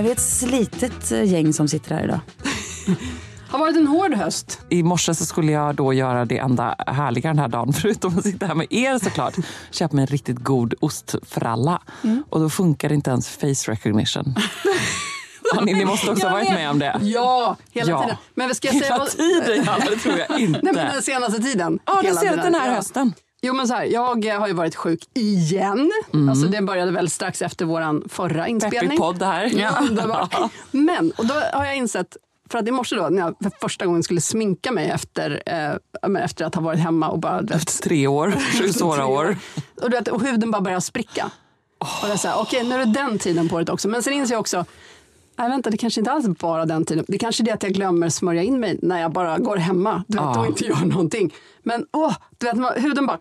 Är vi ett slitet eh, gäng som sitter här idag? Har varit en hård höst. I morse så skulle jag då göra det enda härliga den här dagen, förutom att sitta här med er såklart. Köpa mig en riktigt god ostfralla. Och då funkar inte ens face recognition. Ja, ni, ni måste också ha varit med om det. Ja, hela Ja. tiden. Men ska jag säga Hela vad... tiden, ja, det tror jag inte. Nej, men den senaste tiden. Ja, det Hela ser den här Ja. hösten. Jo, men så här, jag har ju varit sjuk igen. Mm. Alltså, det började väl strax efter vår förra inspelning. Peppig podd här. Ja. Men, och då har jag insett, för att i morse då, när jag för första gången skulle sminka mig efter, eh, efter att ha varit hemma och bara... vet, Efter tre år, sju svåra år. Och, du vet, och huden bara börjar spricka. Och det är så här, okej, nu är det den tiden på året också. Men sen inser jag också, nej vänta, det kanske inte alls är bara den tiden. Det kanske är det att jag glömmer smörja in mig när jag bara går hemma du vet, Ja. och inte gör någonting. Men åh, du vet, man- huden bara...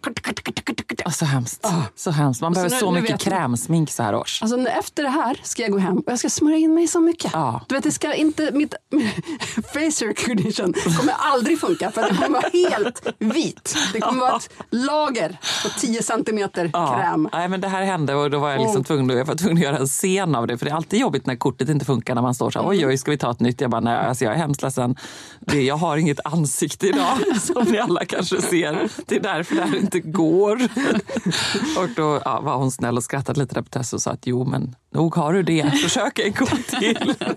så hemskt. Så hemskt. Man Och så behöver nu- så mycket krämsmink så här års. Alltså nu efter det här ska jag gå hem och jag ska smörja in mig så mycket. Ja. Du vet, det ska inte, mitt face recognition kommer aldrig funka för det kommer vara helt vit. Det kommer vara ett lager på 10 centimeter kräm. Nej, men det här hände och då var jag liksom tvungen, jag var tvungen att göra en scen av det. För det är alltid jobbigt när kortet inte funkar när man står så här, oj oj, ska vi ta ett nytt? Jag bara, nej, alltså jag är hemskt ledsen. Det, jag har inget ansikte idag, som ni alla kanske ser. Det är därför det här inte går. Och då ja, var hon snäll och skrattade lite där på Tess och sa att jo, men nog har du det. Försök en gång till.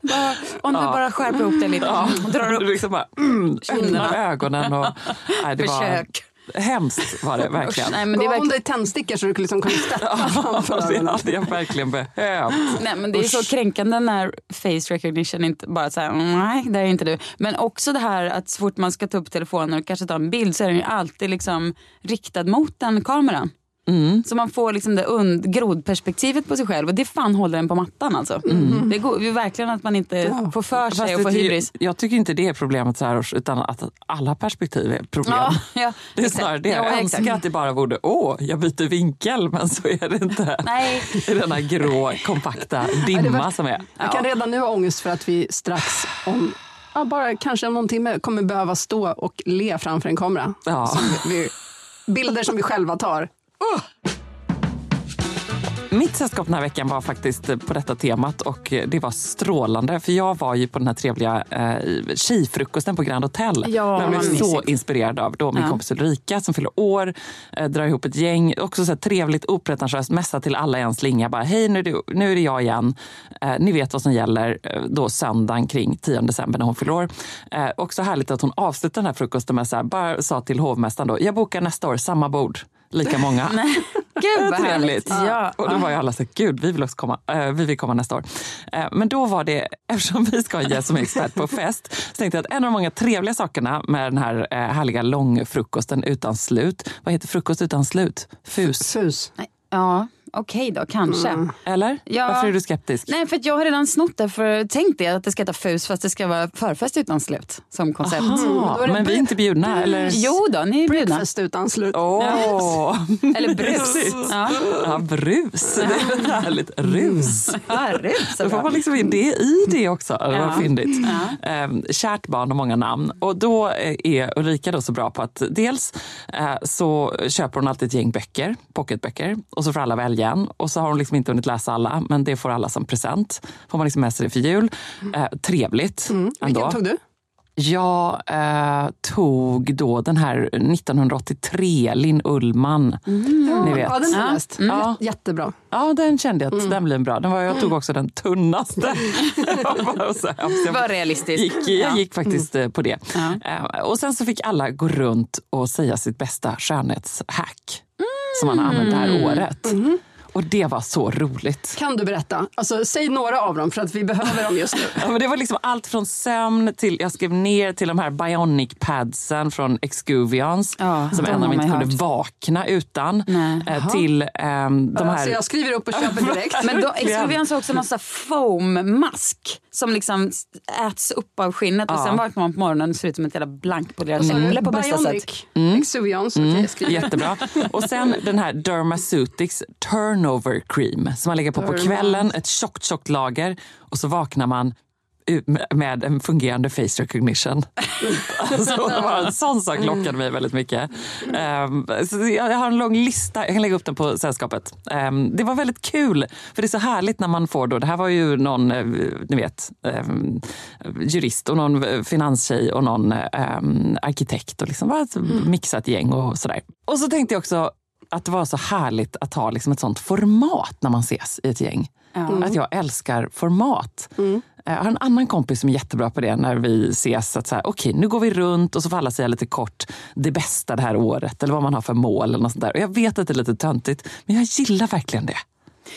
Bara, om du bara skärper ihop det lite. Ja, Drar upp liksom bara, mm, öppnar ögonen. Och, nej, det var, Försök. Hemskt var det verkligen. Nej, men det är Gav hon verkligen... dig tändstickor så du liksom kunde stötta framför Ja, det hade jag verkligen behövt. Nej, men det är så kränkande när face recognition inte bara säger nej, det är inte du. Men också det här att så fort man ska ta upp telefonen och kanske ta en bild så är den ju alltid liksom riktad mot den kameran. Så man får liksom det grodperspektivet på sig själv och det fan håller en på mattan alltså. Det går ju verkligen att man inte får för sig Fast och får det- hybris. Jag tycker inte det är problemet så här utan att alla perspektiv är problem. Ja, ja, det är snarare det. Ja, Jag önskar att det bara vore, åh, jag byter vinkel, men så är det inte. Nej. I denna grå, kompakta dimma som är. Jag kan redan nu ha ångest för att vi strax om ja, bara kanske om någon timme kommer behöva stå och le framför en kamera. Ja. Som vi, bilder som vi själva tar. Mitt sällskap den här veckan var faktiskt på detta temat och det var strålande. För jag var ju på den här trevliga eh, tjejfrukosten på Grand Hotel. Ja, jag blev så mysigt. inspirerad av då min Ja. kompis Ulrika som fyller år, eh, drar ihop ett gäng. Också så här trevligt, opretentiöst, mässa till alla i en slinga. Bara, hej nu är, det, nu är det jag igen. Eh, ni vet vad som gäller eh, då söndagen kring 10 december när hon fyller år. Eh, också härligt att hon avslutar den här frukosten med så här, bara sa till hovmästaren då, jag bokar nästa år samma bord. Lika många. Gud vad Trevligt. härligt. Ja. Och då var ju alla så gud vi vill också komma, eh, vi vill komma nästa år. Eh, men då var det, eftersom vi ska ha gäst som expert på fest, så tänkte jag att en av de många trevliga sakerna med den här eh, härliga långfrukosten utan slut, vad heter frukost utan slut? Fus. Fus. Ja. Okej då, kanske. Eller? Ja. Varför är du skeptisk? Nej, för att jag har redan snott det. För tänk dig att det ska heta FUS fast det ska vara förfest utan slut som koncept. Ah, är det men vi är inte bjudna eller? Jo då, ni är bjudna. Breakfast utan slut. Åh! Eller brus. Ja. Ja, brus. Det är härligt. Rus. Ja, rus är Då får man liksom in det i det också. Det var Ja. fyndigt. Ehm, kärt barn och många namn. Och då eh, är Ulrika då så bra på att dels eh, så köper hon alltid ett gäng böcker, pocketböcker, och så får alla välja en. Och så har hon liksom inte hunnit läsa alla, men det får alla som present. Får man liksom med sig det för jul. Eh, trevligt ändå. Vilken tog du? Jag eh, tog då den här 1983, Linn Ullman. Ni vet. Ja, den har läst. Ja. Jä- Jättebra. Ja, den kände jag att den blev bra. Den var, jag tog också den tunnaste. Var realistiskt. gick, jag gick faktiskt eh, på det. Ja. Eh, Och sen så fick alla gå runt och säga sitt bästa skönhetshack som man har använt det här året. Och det var så roligt. Kan du berätta? Alltså, säg några av dem för att vi behöver dem just nu. Ja, men det var liksom allt från sömn till, jag skrev ner till de här bionic padsen från Excuvians Ja, som en av dem inte kunde hört. vakna utan. Eh, till ehm, de Alltså, här... jag skriver upp och köper direkt. Men då Exuvians har också massa foammask som liksom äts upp av skinnet och sen vaknar man på morgonen och ser ut som ett jävla blankpolerat äpple på bästa sätt. Bionic, Exuvians. jag skriver. Jättebra. Och sen den här Dermaceutics Turnover Cream som man lägger på på kvällen. Ett tjockt, tjockt lager och så vaknar man med- en fungerande face recognition. alltså, det var en sån sak lockade mig väldigt mycket. Så jag har en lång lista, jag kan lägga upp den på sällskapet. Ehm, det var väldigt kul, för det är så härligt när man får då, det här var ju någon, eh, ni vet, ehm, jurist och någon eh, finanstjej och någon arkitekt och liksom var ett mixat gäng och sådär. Och så tänkte jag också att det var så härligt att ha liksom ett sånt format när man ses i ett gäng. Att jag älskar format. Mm. Jag har en annan kompis som är jättebra på det när vi ses. Att så här, okej, nu går vi runt och så får alla säga lite kort det bästa det här året eller vad man har för mål. Eller något sånt där. Och jag vet att det är lite töntigt, men jag gillar verkligen det.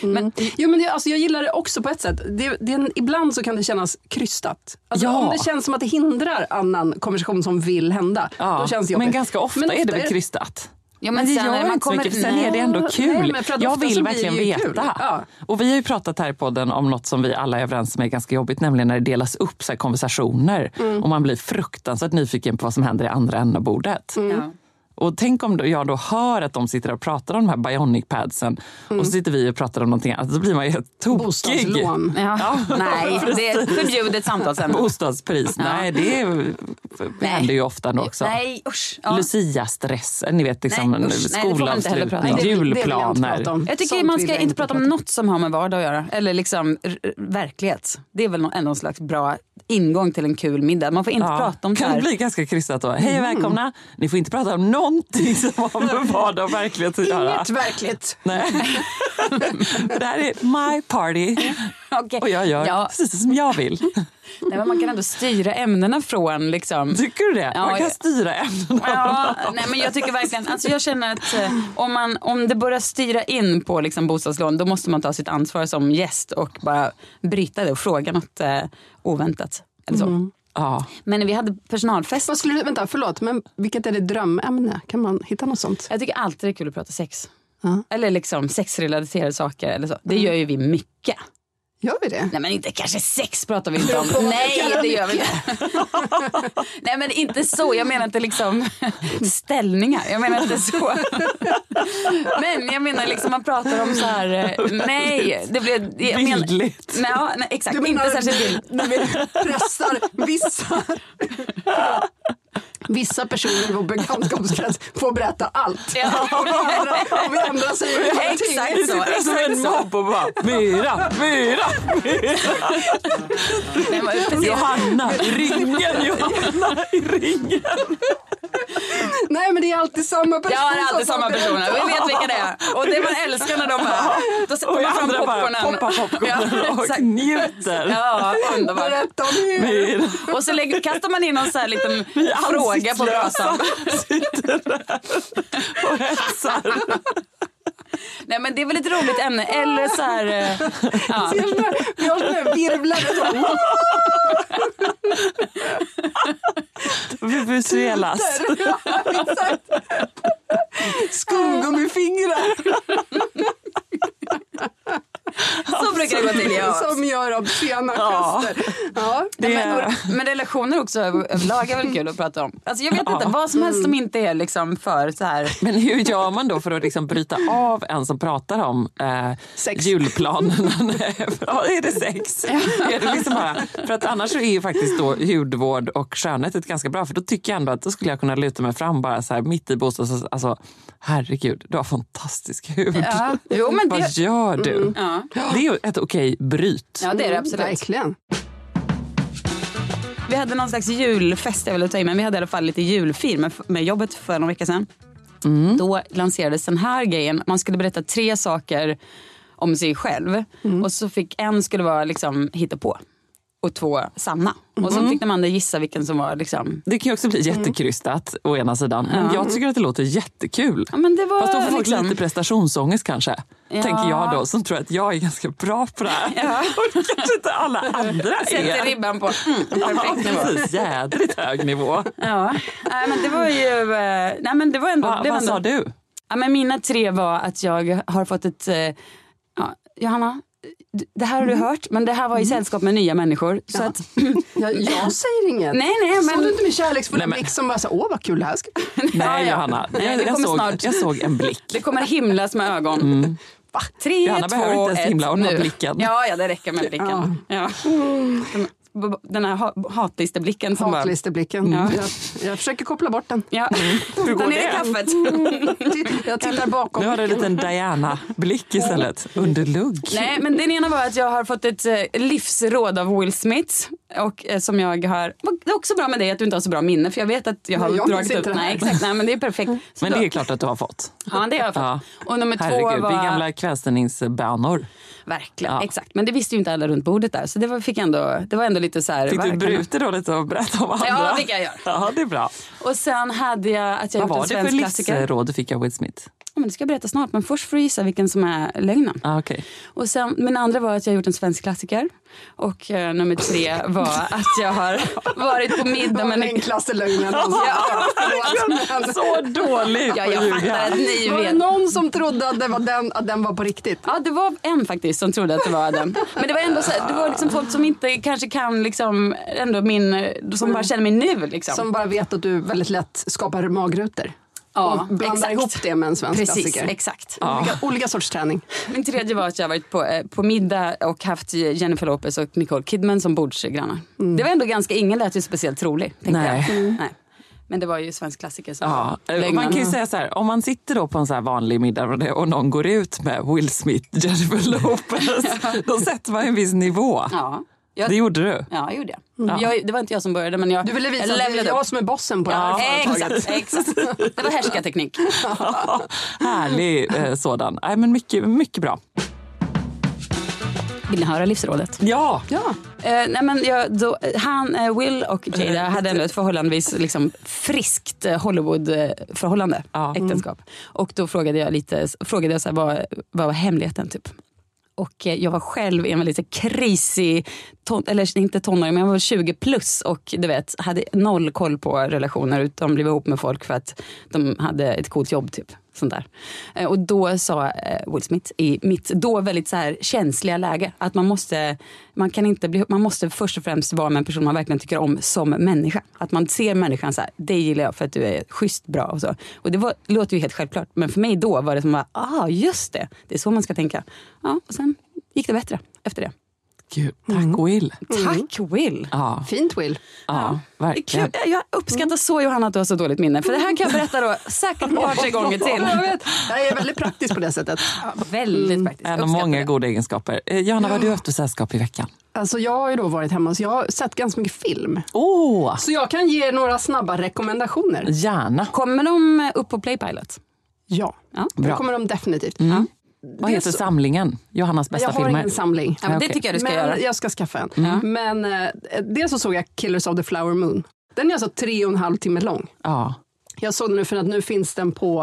Men, jo, men det, alltså, jag gillar det också på ett sätt. Det, det, ibland så kan det kännas krystat. Alltså, Ja. Om det känns som att det hindrar annan konversation som vill hända. Då känns det jobbigt. men ganska ofta, Men är det väl krystat? Ja, Men, det sen när gör man inte så kommer- mycket, för sen är det ändå Nej, kul. men att jag vill verkligen veta. Ja. Och vi har ju pratat här i podden om något som vi alla är överens om är ganska jobbigt, nämligen när det delas upp så här konversationer Mm. och man blir fruktansvärt nyfiken på vad som händer i andra änden av bordet. Ja. Och tänk om jag då hör att de sitter och pratar om de här bionic padsen och så sitter vi och pratar om någonting annat. Då blir man ju helt tokig. Mm. Bostadslån. Ja. Nej, det är förbjudet samtalsämne. Bostadspris, nej det är, händer ju ofta ändå också. Nej, usch. Ja. Lucia-stressen, ni vet liksom Nej, usch. Skolavslutning, Nej, det- det vill jag inte julplaner. prata om. Jag tycker Sånt man ska jag inte prata om något som har med vardag att göra. Eller liksom verklighet. Det är väl ändå en slags bra ingång till en kul middag. Man får inte prata om kan det här. bli ganska krystat då. Hej och välkomna. Ni får inte prata om någonting som har med vardag och verklighet att göra. Inget verkligt. Nej. det här är my party Okej. och jag gör Ja. precis som jag vill. Nej, men man kan ändå styra ämnena från liksom... Tycker du det? Ja, Man kan styra ämnena. Ja, nej, men jag tycker verkligen, alltså jag känner att eh, om, man, om det börjar styra in på liksom bostadslån då måste man ta sitt ansvar som gäst och bara bryta det och fråga något eh, oväntat. Eller så. Ja. Men vi hade personalfest, Vad skulle vänta, förlåt, men vilket är ditt drömämne? Kan man hitta något sånt? jag tycker alltid det är kul att prata sex. Ja. Eller liksom sexrelaterade saker eller så. Det gör ju vi mycket. Gör vi det? Nej men inte kanske sex pratar vi inte om. Nej det gör vi inte. Nej men inte så. Jag menar inte liksom ställningar. Jag menar inte så. Men jag menar liksom man pratar om så här. eh, Nej. Det blir, jag menar- Bildligt. Nej, nej exakt. Menar inte särskilt bild. när vi pressar vissa, vissa personer i vår bekantskapskrets får berätta allt. Ja. Och vi andra, och vi andra säger ingenting. Exakt så. Det är som en Exakt så. mobb och bara myra, myra, precis. Johanna i ringen, Johanna i ringen. Nej men det är alltid samma person. Ja, det är alltid samma personer. Vi vet vilka det är. Och det man älskar när de är. Då sätter Och man fram andra bara popcornen. poppar popcornen Ja, och exakt. njuter. Ja, underbart. Berätta mer. Myra. Och så lägger, kastar man in någon så här liten fråga på brasan. Sitter där och hetsar. Nej men det är väl ett roligt ämne. Eller så här... eh, Ja. Vi har såna här- Vi har såna här virvlare. Vuvuzelas. Skumgummifingrar. gå till. Ja. Som gör obscena Ja. gester. Ja. Det Men, men relationer också över- överlag är väl kul att prata om. Alltså jag vet inte, vad som helst som inte är liksom för så här. Men hur gör man då för att liksom bryta av en som pratar om eh, Sex. julplanerna? Ja, är det sex? Är det liksom bara, för att annars så är ju faktiskt då hudvård och skönhet ganska bra, för då tycker jag ändå att då skulle jag kunna luta mig fram bara så här mitt i bostads... Alltså, herregud, du har fantastisk hud. Ja, jo, men Vad det, gör du? ja. Det är ju ett okej bryt. Ja, det är det absolut. Verkligen. Vi hade någon slags julfest, jag vill ta i, men vi hade i alla fall lite julfir med, med jobbet för några veckor sedan. Då lanserades den här grejen. Man skulle berätta tre saker om sig själv. Och så fick en skulle vara liksom hittepå och två sanna. Och så fick de andra gissa vilken som var liksom... Det kan ju också bli jättekrystat å ena sidan. Men jag tycker att det låter jättekul. Ja, men det var Fast då får folk liksom... lite prestationsångest kanske. Ja. Tänker jag då, som tror att jag är ganska bra på det här. Och kanske inte alla andra Sätter är. ribban på mm, Ja, perfekt nivå. precis. Jädrigt hög nivå. Ja, nej, men det var ju... eh, Nej, men det var ändå... Va, det var vad ändå, sa du? Ja, men mina tre var att jag har fått ett... eh, Ja, Johanna, det här har du hört, men det här var i sällskap med nya människor. Så att, Jag, jag säger inget. nej, nej, Såg du men... inte min kärleksfulla Nej, men- blick som bara så, åh vad kul det här ska Nej, Ja, ja. Johanna. Nej, jag, det jag, såg, snart. jag såg en blick. Det kommer himlas med ögon. Va? Tre, Johanna två, behöver inte ens himla, hon har blicken. Ja, ja, det räcker med blicken. Ja. Den, den här ha- hatlisteblicken som bara... Hatlisteblicken. Ja. Jag, jag försöker koppla bort den. Ja. Hur går ner det? kaffet. Jag tittar bakom. Nu har du en liten Diana-blick istället. Under lugg. Nej, men den ena var att jag har fått ett eh, livsråd av Will Smith. Och eh, som jag har... Det är också bra med dig att du inte har så bra minne. För jag vet att jag har Nej, jag dragit upp... Nej, exakt. Nej, men det är perfekt. Så Men det är klart att du har fått. Ja, det har jag fått. Ja. Och nummer två Herregud, var... det är gamla kvällstidningsbönor. Verkligen, Ja. exakt. Men det visste ju inte alla runt bordet där. Så det var, fick ändå, det var ändå lite så här... Fick du vad bryta då lite och berätta om andra? Ja, det kan jag göra. Ja, det är bra. Och sen hade jag att jag Vad gjort var en det för svensk klassiker. livsråd du fick av Will Smith? Men det ska jag berätta snart, men först får du gissa vilken som är lögnen. Ah, okay. Och sen, min andra var att jag gjort en svensk klassiker. Och eh, nummer tre var att jag har varit på middag med... den enklaste lögnen. Ja. Så dåligt Ja, jag fattar att ni Var det vet. någon som trodde att, det var den, att den var på riktigt? Ja, det var en faktiskt som trodde att det var den. Men det var ändå så här, det var liksom folk som inte kanske kan liksom ändå min, som bara känner mig nu liksom. Som bara vet att du väldigt lätt skapar magrutor. Ja, och blandar exakt. ihop det med en svensk Precis, klassiker. exakt. Olika, olika sorts träning. Min tredje var att jag varit på, eh, på middag och haft Jennifer Lopez och Nicole Kidman som bordsgrannar. Det var ändå ganska, ingen lät ju speciellt trolig. tänkte Nej. Jag. Nej. Men det var ju svensk klassiker som Ja, man kan ju säga så här, om man sitter då på en så här vanlig middag och någon går ut med Will Smith, Jennifer Lopez, då sätter man en viss nivå. Ja, jag, Det gjorde du. ja, jag gjorde det. Jag, det var inte jag som började men jag Du ville visa att det är jag upp. som är bossen på det Ja, här företaget. exakt, exakt. Det var härskarteknik. Härlig eh, sådan. Nej, men mycket, mycket bra. Vill ni höra livsrådet? Ja, Ja. Eh, nej men jag, då, han, eh, Will och Jada hade ändå ett förhållandevis liksom, friskt eh, Hollywood-förhållande, Ja. äktenskap. Och då frågade jag lite, frågade jag så här, vad, vad var hemligheten typ? Och eh, jag var själv i en väldigt krisig, ton, eller inte tonåring, men jag var 20 plus och du vet, hade noll koll på relationer utan blev ihop med folk för att de hade ett coolt jobb typ. Sånt där. Eh, och då sa eh, Will Smith i mitt då väldigt så här känsliga läge att man måste, man kan inte bli, man måste först och främst vara med en person man verkligen tycker om som människa. Att man ser människan så här, det gillar jag för att du är schysst, bra och så. Och det var, låter ju helt självklart, men för mig då var det som att, ah just det, det är så man ska tänka. Ja, och sen gick det bättre efter det. Gud, tack Will. Tack Will! Ja, Fint Will. ja, verkligen. kul. Jag uppskattar så Johanna att du har så dåligt minne. För det här kan jag berätta då säkert ett par, tre gånger Jag till. vet. Jag är väldigt praktisk på det sättet. Väldigt faktiskt. En av många det. goda egenskaper. Eh, Johanna, vad har du haft för sällskap i veckan? Alltså jag har ju då varit hemma så jag har sett ganska mycket film. Åh, Så jag kan ge några snabba rekommendationer. gärna. Kommer de upp på Playpilot? Ja, Ja. det kommer de definitivt. Vad heter så- samlingen? Johannas bästa Jag har filmer? ingen samling. Ja, men. Det tycker jag du ska men göra. jag ska skaffa en. Men eh, dels så såg jag Killers of the Flower Moon. Den är alltså tre och en halv timme lång. Ja, Jag såg den nu för att nu finns den på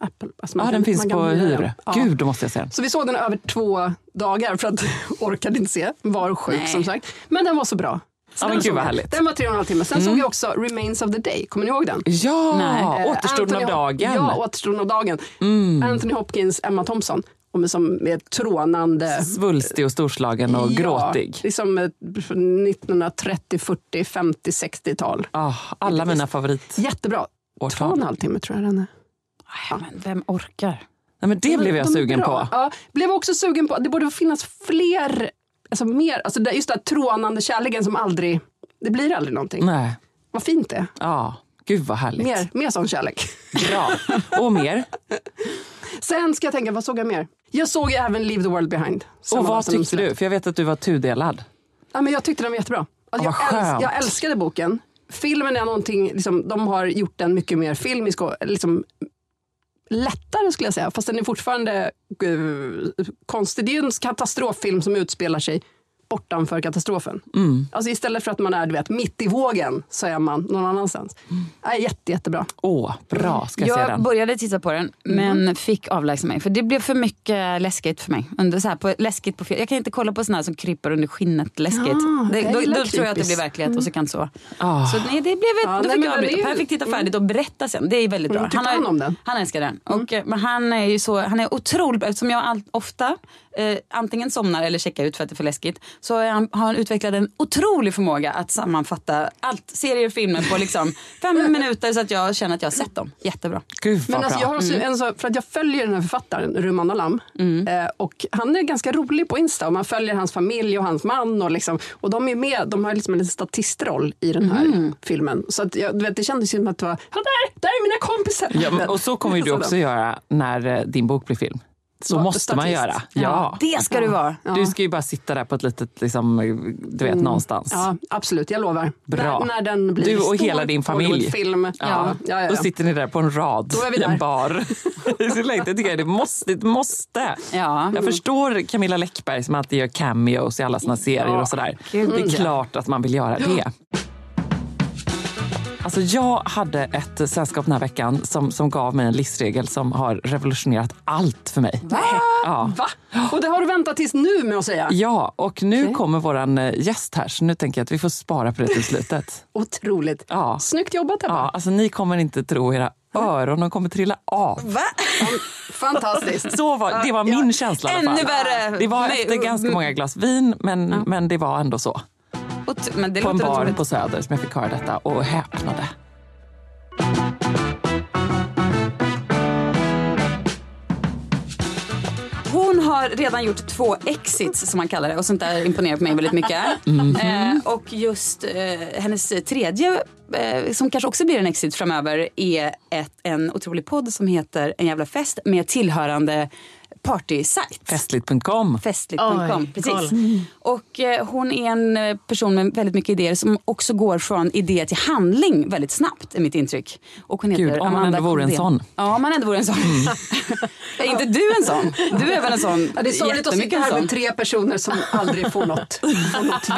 Apple. Alltså man ja kan- den finns på hyr. Ja. Gud, då måste jag se den. Så vi såg den över två dagar för att orkade inte se. Var sjuk Nej. som sagt. Men den var så bra. Så Ja, men den gud, vad härligt. Den var tre och en halv timme. Sen såg jag också Remains of the Day. Kommer ni ihåg den? Ja, Nej. Eh, återstoden av Anthony Hop- dagen. Ja, återstoden av dagen. Anthony Hopkins, Emma Thompson. Och som är trånande. Svulstig och storslagen och gråtig. Ja, liksom ett 1930, 40, 50, 60-tal. Ah, alla mina favorit. Jättebra. Årtal. Två och en halv timme tror jag den är. Nej, men vem orkar? Nej, men det blev jag De sugen på. Ja, blev också sugen på. Det borde finnas fler, alltså mer, alltså det- just den trånande kärleken som aldrig, det blir aldrig någonting. Nej. Vad fint det är. Ja, gud vad härligt. Mer, mer sån kärlek. Bra. Och mer. Sen ska jag tänka, vad såg jag mer? Jag såg även Leave the World Behind. Och vad tyckte du? För jag vet att du var tudelad. Ja, men jag tyckte den var jättebra. Alltså, jag, skönt. jag älskade boken. Filmen är någonting, liksom, de har gjort den mycket mer filmisk och liksom, lättare skulle jag säga. Fast den är fortfarande uh, konstig. Det är ju en katastroffilm som utspelar sig bortanför katastrofen. Mm. Alltså istället för att man är du vet, mitt i vågen så är man någon annanstans. Ja, jätte, jättebra. Åh, bra. Ska jag, se Jag den? började titta på den men fick avlägsna mig för det blev för mycket läskigt för mig. Under så här, på, läskigt på, jag kan inte kolla på här som kryper under skinnet läskigt. Ja, det, då, då tror jag att det blir verkliget och så kan så. Ah. Så nej, det blev ett, Ja, då nej, fick jag avbryta. Per fick titta färdigt och berätta sen. Det är väldigt bra. Mm, tyckte han om den? Han älskar den. Och, eh, men han är ju så, han är otroligt bra eftersom jag all, ofta eh, antingen somnar eller checkar ut för att det är för läskigt. Så han, har han utvecklat en otrolig förmåga att sammanfatta allt, serier och filmer på liksom fem minuter så att jag känner att jag har sett dem. Jättebra. Gud vad Men alltså, jag har också en så, för att jag följer den här författaren, Ruman Alam. Eh, och han är ganska rolig på Insta och man följer hans familj och hans man. Och, liksom, och de är med, de har liksom en liten statistroll i den här filmen. Så att, jag, du vet, det kändes ju som att det var, ja, där, där är mina kompisar. Ja, men, och så kommer ju du också göra när eh, din bok blir film. Så måste man statist? göra. Ja. Det ska du vara. Du ska ju bara sitta där på ett litet, liksom, du vet någonstans. Ja, absolut, jag lovar. Bra. När, när den blir Du och stor hela din familj. Film. Ja. Ja, ja, ja. Då sitter ni där på en rad Då är vi i en bar. det är tycker jag det måste. Det måste. Ja. Jag förstår Camilla Läckberg som alltid gör cameos i alla sina serier och sådär. Det är klart att man vill göra det. Alltså jag hade ett sällskap den här veckan som, som gav mig en livsregel som har revolutionerat allt för mig. Ja. Va? Och det har du väntat tills nu med att säga? Ja, och nu kommer våran eh, gäst här så nu tänker jag att vi får spara på det till slutet. Otroligt. Ja. Snyggt jobbat Ebba. Ja, alltså ni kommer inte tro era öron, de kommer trilla av. Fantastiskt. Så var, det var min känsla i alla fall. Ännu värre. Det var efter ganska många glas vin, men, men det var ändå så. Men det På en bar på Söder som jag fick höra detta och häpnade. Hon har redan gjort två exits som man kallar det och sånt där imponerar på mig väldigt mycket. Mhm. Eh, och just eh, hennes tredje, eh, som kanske också blir en exit framöver, är ett, en otrolig podd som heter En jävla fest med tillhörande partysajt. Festligt.com. Festligt.com. Precis. koll. Och eh, hon är en eh, person med väldigt mycket idéer som också går från idé till handling väldigt snabbt är mitt intryck. Och hon heter Gud, om man Amanda ändå vore en sån. Ja, om man ändå vore en sån. är inte du en sån? Du är väl en sån? Ja, det är sorgligt att sitta här med tre personer som aldrig får något, får något.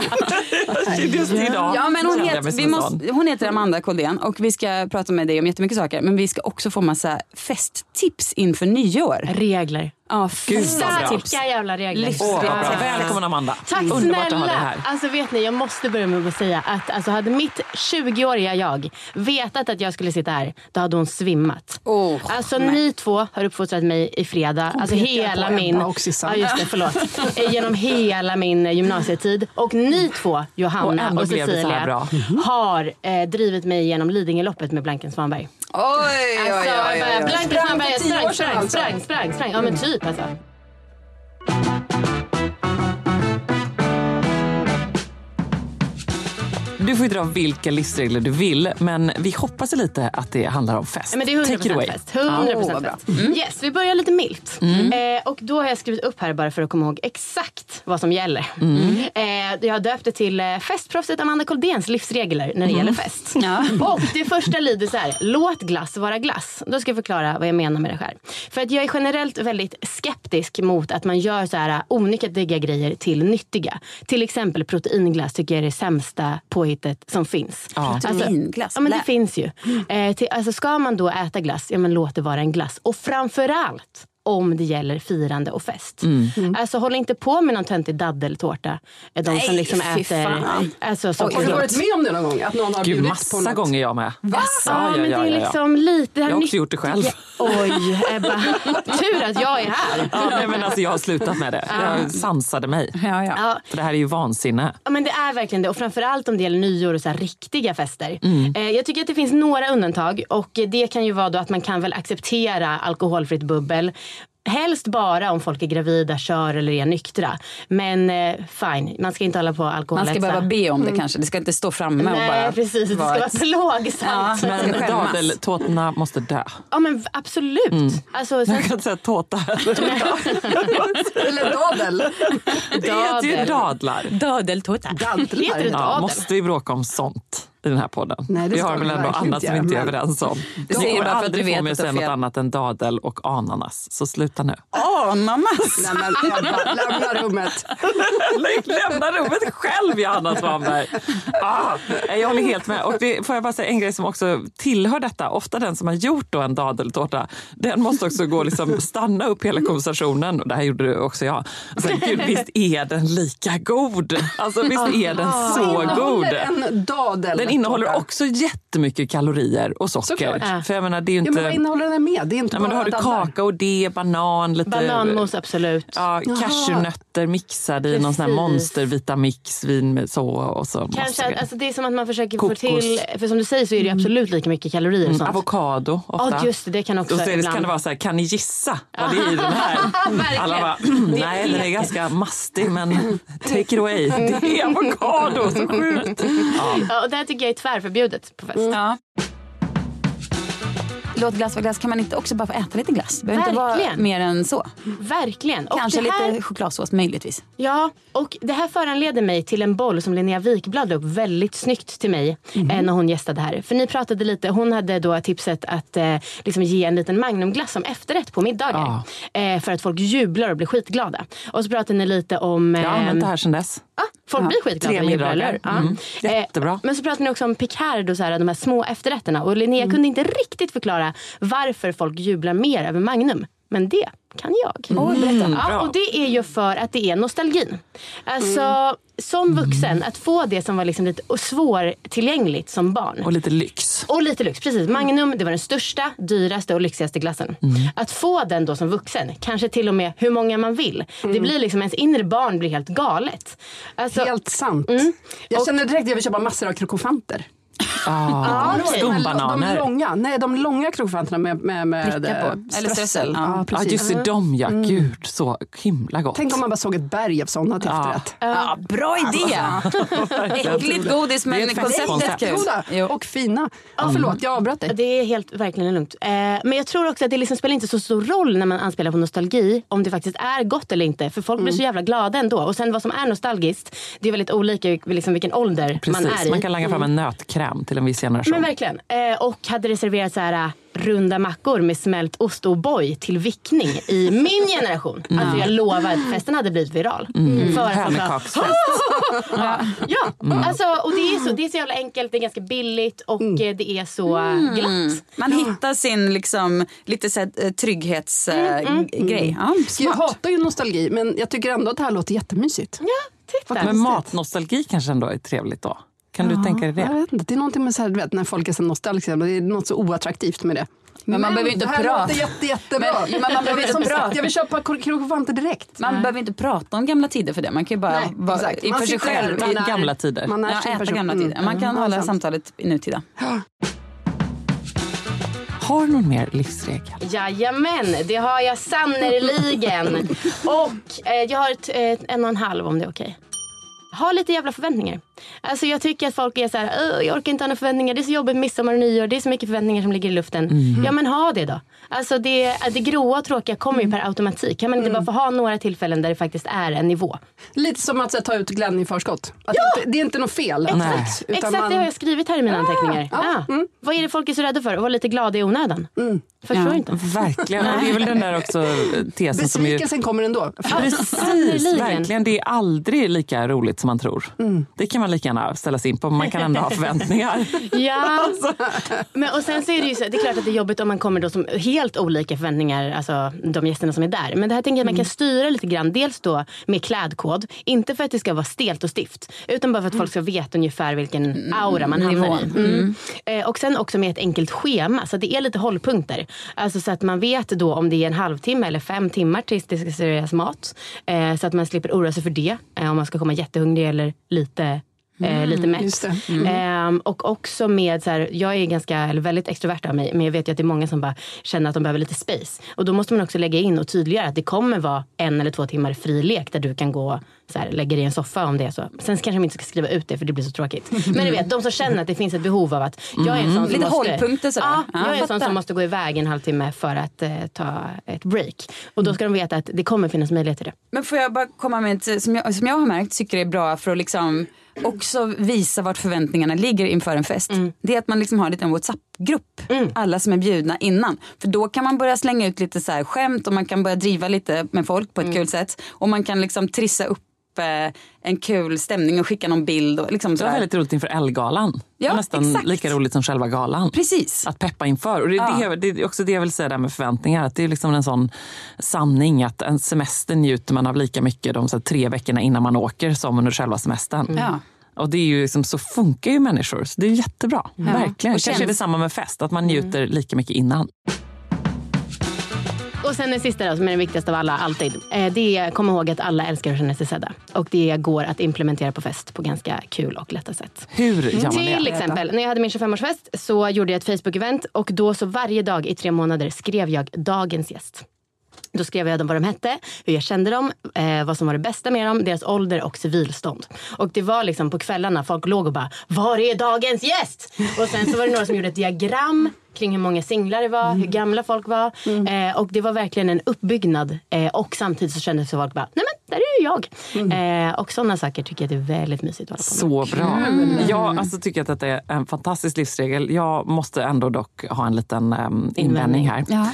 Just idag Ja, men hon, heter, vi måste, hon heter Amanda Koldén och vi ska prata med dig om jättemycket saker. Men vi ska också få massa festtips inför nyår. Regler. Ja, Gud. Starka jävla regler. Ja. Välkommen Amanda. Tack Underbart att ha dig snälla! här. Alltså vet ni, jag måste börja med att säga att alltså, hade mitt 20-åriga jag vetat att jag skulle sitta här, då hade hon svimmat. Oh, alltså ni två har uppfostrat mig i fredag. Alltså pekar hela min... Och. Ja just det, förlåt. Eh, Genom hela min eh, gymnasietid. Och ni två, Och Johanna och, här Cecilia, bra. har eh, drivit mig genom Lidingöloppet med Blanken Svanberg. Oj, oj, Alltså, oj, oj, oj. Blanken Svanberg för tio år sprang, sedan sprang, alltså. sprang, sprang, sprang. Ja men typ alltså. Du får ju dra vilka livsregler du vill, men vi hoppas lite att det handlar om fest. Ja, Men det är 100% Take it away. fest. 100% fest. Yes, vi börjar lite milt. Eh, och då har jag skrivit upp här bara för att komma ihåg exakt vad som gäller. Eh, jag det till eh, festproffset Amanda Koldéns livsregler när det gäller fest. Och det första lyder så här. Låt glass vara glass. Då ska jag förklara vad jag menar med det här. För att jag är generellt väldigt skeptisk mot att man gör så här onyttiga grejer till nyttiga. Till exempel proteinglass tycker jag är det sämsta påhittet som finns. Proteinglass, Ja men det finns ju. Eh, till, alltså ska man då äta glass, ja men låt det vara en glass. Och framförallt, om det gäller firande och fest. Mm. Alltså håll inte på med någon töntig daddeltårta. De som Nej, liksom fy äter fan. alltså, Har du varit med om det någon gång? Att någon har Gud, bjudit på massa något? gånger jag med. Ja, men det är ja, ja. liksom lite... Jag har också nytt- gjort det själv. Oj, Ebba. Tur att jag är här. Ja, nej, men alltså, jag har slutat med det. Jag sansade mig. Ja, ja. Ja, För det här är ju vansinne. Ja, men det är verkligen det. Och framförallt om det gäller nyår och så här riktiga fester. Mm. Eh, jag tycker att det finns några undantag. Och det kan ju vara då att man kan väl acceptera alkoholfritt bubbel. Helst bara om folk är gravida, kör eller är nyktra. Men eh, fine, man ska inte hålla på Man alkoholhetsa. ska behöva be om det kanske. Det ska inte stå framme och Nej, bara precis. Det ska vara ett- plågsamt. Ja, men, dadeltårtorna måste dö. ja, men absolut. Mm. Alltså, sen, Jag kan inte säga tårta. Eller dadel. Det heter ju dadlar. Dadeltårta. Dadlar. Heter det Ja, dadel? måste vi bråka om sånt i den här podden? Nej, det vi har väl ändå annat som vi inte är överens om. Ni säger kommer bara för att aldrig du få vet mig att det säga något annat än dadel och ananas. Så sluta nu. Ananas. Nej men Ebba, lämna rummet. Lämna rummet själv Johanna Svanberg. Ah, jag håller helt med. Och det, får jag bara säga en grej som också tillhör detta. Ofta den som har gjort då en dadeltårta, den måste också gå liksom stanna upp hela konversationen. Och det här gjorde du också jag. Och säga, Gud, visst är den lika god? Alltså visst är den så god? En dadel. Den innehåller också jättemycket kalorier och socker. För jag menar, det är ju Ja, inte... men vad innehåller den med? Det är inte Nej, men då har du kakao, det, banan, lite... Bananmos, absolut. Ja, cashewnötter mixade i någon sån här monstervitamix vin med så och så. Kanske, att- alltså det är som att man försöker Kokos. få till, för som du säger så är det absolut lika mycket kalorier och Mm, sånt. avokado ofta. Ja just det, det kan också och så ibland. kan det vara så här, kan ni gissa vad det är i den här? Alla bara, "Mm, nej den är ganska mastig men take it away. Det är avokado, så sjukt. Ja. Ja, och det här jag är tvärförbjudet på fest. Ja. Låt glass vara glass. Kan man inte också bara få äta lite glass? Behöver inte vara mer än så. Verkligen. Och Kanske här, lite chokladsås möjligtvis. Ja, och det här föranleder mig till en boll som Linnea Wikblad la upp väldigt snyggt till mig Mhm. eh, när hon gästade här. För ni pratade lite, hon hade då tipset att eh, liksom ge en liten magnumglass som efterrätt på middagar. Eh, för att folk jublar och blir skitglada. Och så pratade ni lite om... Jag har använt det här sedan dess. Ja, folk blir skitglada middagar. eller hur? Mm. Eh, Jättebra. Men så pratade ni också om Picard och så här, de här små efterrätterna. Och Linnea Mm. kunde inte riktigt förklara varför folk jublar mer över Magnum. Men det kan jag. Mm, ja, bra. och det är ju för att det är nostalgin. Alltså, som vuxen, att få det som var liksom lite svårtillgängligt som barn. Och lite lyx. Och lite lyx, precis. Magnum det var den största, dyraste och lyxigaste glassen. Att få den då som vuxen, kanske till och med hur många man vill. Det blir liksom, ens inre barn blir helt galet. Alltså, Helt sant. Mm. Jag Och- känner direkt att jag vill köpa massor av krokofanter. Ah. De Skumbananer. långa, nej de långa krokofanterna med, med, med Eller strössel. Ja, Ja, precis. just det, de ja. Gud, så himla gott. Tänk om man bara såg ett berg av sådana till efterrätt. Ja, bra idé! Äckligt godis Det är men konceptet kul. Goda och fina. Ja, förlåt, jag avbröt dig. Det är helt verkligen lugnt. Eh, men jag tror också att det liksom spelar inte så stor roll när man anspelar på nostalgi om det faktiskt är gott eller inte. För folk blir så jävla glada ändå. Och sen vad som är nostalgiskt, det är väldigt olika liksom vilken ålder Precis, man är i. man kan langa fram en nötkräm till en viss generation. Men verkligen. Eh, och hade det serverats så här äh, runda mackor med smält ost och O'boy till vickning i min generation. Alltså jag lovar, festen hade blivit viral. För att man bara, Hönökaksfest. ja, alltså, och det är, så, det är så jävla enkelt, det är ganska billigt och eh, det är så äh, glatt. Man hittar sin liksom, lite så här, eh, trygghetsgrej. Ja, Jag smart. hatar ju nostalgi men jag tycker ändå att det här låter jättemysigt. Ja, titta. Men matnostalgi kanske ändå är trevligt då? Kan du tänka dig Jag det? vet inte, det är någonting med så här, du vet, när folk är så nostalgiska, det är något så oattraktivt med det. Men man behöver inte det här prata. låter jätte, jättebra. Men- men man behöver inte Som sagt, prata. Jag vill köpa kro- krokofanter direkt. Man behöver inte prata om gamla tider för det. Man kan ju bara Nej, vara för sig själv. man är- gamla tider. Man är Ja, äta gamla tider. Man kan Mm, hålla sant. samtalet i nutida. Har du någon mer livsregel? Jajamän, det har jag sannerligen. och eh, jag har ett, ett, en och en halv om det är okej. Ha lite jävla förväntningar. Alltså jag tycker att folk är så här, "Åh, jag orkar inte ha några förväntningar, det är så jobbigt midsommar och nyår, det är så mycket förväntningar som ligger i luften. Ja men ha det då. Alltså det, det gråa och tråkiga kommer ju per automatik. Kan man inte bara få ha några tillfällen där det faktiskt är en nivå? Lite som att här, ta ut Glenn i förskott. Att det, inte, det är inte något fel. Nej. Utan Exakt man- det har jag skrivit här i mina anteckningar. Ja, Ja. mm. Vad är det folk är så rädda för? Att vara lite glada i onödan. Förstår Ja. inte. Verkligen. Och det är väl den där också tesen som ju... Besvikelsen kommer ändå. Precis, verkligen. Det är aldrig lika roligt som man tror. Det kan man lika gärna ställa sig in på, men man kan ändå ha förväntningar. Ja, men, och sen så är det ju så, det är klart att det är jobbigt om man kommer då som helt olika förväntningar, alltså de gästerna som är där. Men det här tänker jag att man kan styra lite grann, dels då med klädkod, inte för att det ska vara stelt och stift, utan bara för att folk ska veta ungefär vilken aura man hamnar i. Mm. Eh, och sen också med ett enkelt schema, så det är lite hållpunkter. Alltså så att man vet då om det är en halvtimme eller fem timmar tills det ska serveras mat. Eh, så att man slipper oroa sig för det, eh, om man ska komma jättehungrig eller lite Eh, lite mätt. det. Ehm, och också med, så här, jag är ganska, eller väldigt extrovert av mig, men jag vet ju att det är många som bara känner att de behöver lite space. Och då måste man också lägga in och tydliggöra att det kommer vara en eller två timmar fri lek där du kan gå så här, lägga dig i en soffa om det är så. Sen kanske man inte ska skriva ut det för det blir så tråkigt. Men du vet, de som känner att det finns ett behov av att jag är en sån som Lite måste, hållpunkter sådär. Ja, Ja, jag är en sån som måste gå iväg en halvtimme för att eh, ta ett break. Och då ska de veta att det kommer finnas möjlighet till det. Men får jag bara komma med ett som jag, som jag har märkt tycker det är bra för att liksom också visa vart förväntningarna ligger inför en fest. Det är att man liksom har en liten WhatsApp-grupp. Alla som är bjudna innan. För då kan man börja slänga ut lite så här skämt och man kan börja driva lite med folk på ett kul sätt. Och man kan liksom trissa upp en kul stämning och skicka någon bild. Och liksom Det var väldigt roligt inför Ellegalan. Ja, nästan exakt. lika roligt som själva galan. Precis. Att peppa inför. Och det, Ja. det, det är också det jag vill säga där med förväntningar. Att det är liksom en sån sanning att en semester njuter man av lika mycket de så tre veckorna innan man åker som under själva semestern. Ja. Och det är ju liksom, så funkar ju människor. Så det är jättebra. Verkligen. Och Kanske känns- är det samma med fest, att man njuter lika mycket innan. Och sen den sista då, som är den viktigaste av alla, alltid. Eh, det är, kom ihåg att alla älskar att känna sig sedda. Och det går att implementera på fest på ganska kul och lätta sätt. Hur gör man Till det? exempel, när jag hade min 25-årsfest så gjorde jag ett Facebook-event och då så varje dag i tre månader skrev jag dagens gäst. Då skrev jag dem vad de hette, hur jag kände dem, eh, vad som var det bästa med dem, deras ålder och civilstånd. Och det var liksom på kvällarna folk låg och bara “Var är dagens gäst?” Och sen så var det några som gjorde ett diagram kring hur många singlar det var, hur gamla folk var. Eh, och det var verkligen en uppbyggnad. Eh, och samtidigt så kändes det folk bara “Nej men, där är ju jag”. Eh, och sådana saker tycker jag det är väldigt mysigt att hålla på med. Så bra. Jag alltså, tycker att detta är en fantastisk livsregel. Jag måste ändå dock ha en liten um, invändning här. Ja.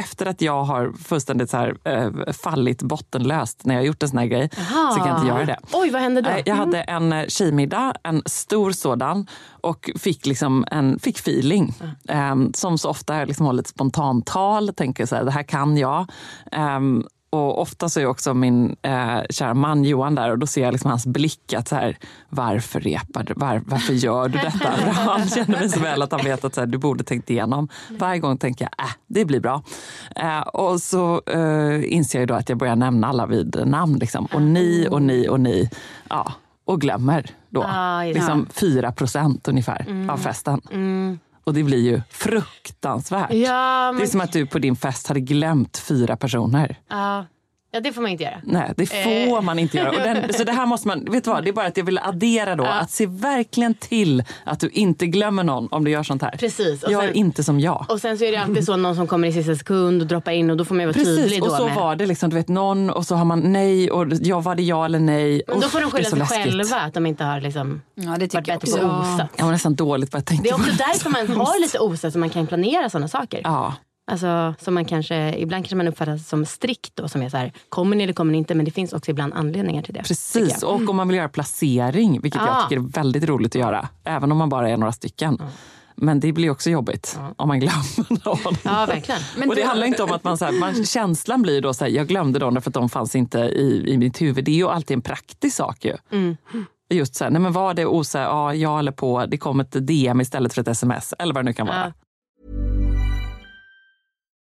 Efter att jag har fullständigt så här, eh, fallit bottenlöst när jag har gjort en sån här grej så kan jag inte göra det. Oj, vad hände då? Nej, Jag hade en eh, tjejmiddag, en stor sådan och fick, liksom en, fick feeling. Ehm, som så ofta är liksom håller ett spontantal, tänker så här, det här kan jag. Ehm, och ofta så är också min eh, kära man Johan där och då ser jag liksom hans blick att så här, varför repar du? Var, varför gör du detta? För han känner mig så väl att han vet att så här, du borde tänkt igenom. Varje gång tänker jag, äh, det blir bra. Eh, och så eh, inser jag då att jag börjar nämna alla vid namn. Liksom. Och ni och ni och ni. Ja, och glömmer då Ah, liksom 4 procent ungefär av festen. Och det blir ju fruktansvärt. Ja, Det är men, som att du på din fest hade glömt fyra personer. ja. Ja, det får man inte göra. Nej, det får Eh. man inte göra. Och den, så det här måste man, vet du vad, det är bara att jag vill addera då, att se verkligen till att du inte glömmer någon om du gör sånt här. Precis, och Gör sen- inte som jag. Och sen så är det alltid så någon som kommer i sista sekund och droppar in och då får man ju vara Precis, tydlig och då så med. var det. Liksom, du vet, någon och så har man nej och ja, var det ja eller nej. Men då får de skylla sig läskigt. själva att de inte har liksom Ja, det varit bättre på att osa. Jag var nästan dåligt på att jag tänkte Det är också därför man har lite osat så man kan planera sådana saker. Ja, Alltså, som man kanske, ibland kanske man uppfattas som strikt då, som är så här, kommer ni eller kommer ni inte? Men det finns också ibland anledningar till det. Precis, och om man vill göra placering, vilket Ah. jag tycker är väldigt roligt att göra, även om man bara är några stycken. Men det blir också jobbigt om man glömmer någon. Ja, verkligen. och det handlar inte om att man, så här, man känslan blir då så här, jag glömde dem därför att de fanns inte i, i mitt huvud. Det är ju alltid en praktisk sak ju. Mm. Just så här, nej men var det osa, ja, ja eller på, det kom ett DM istället för ett sms eller vad det nu kan vara. Ja.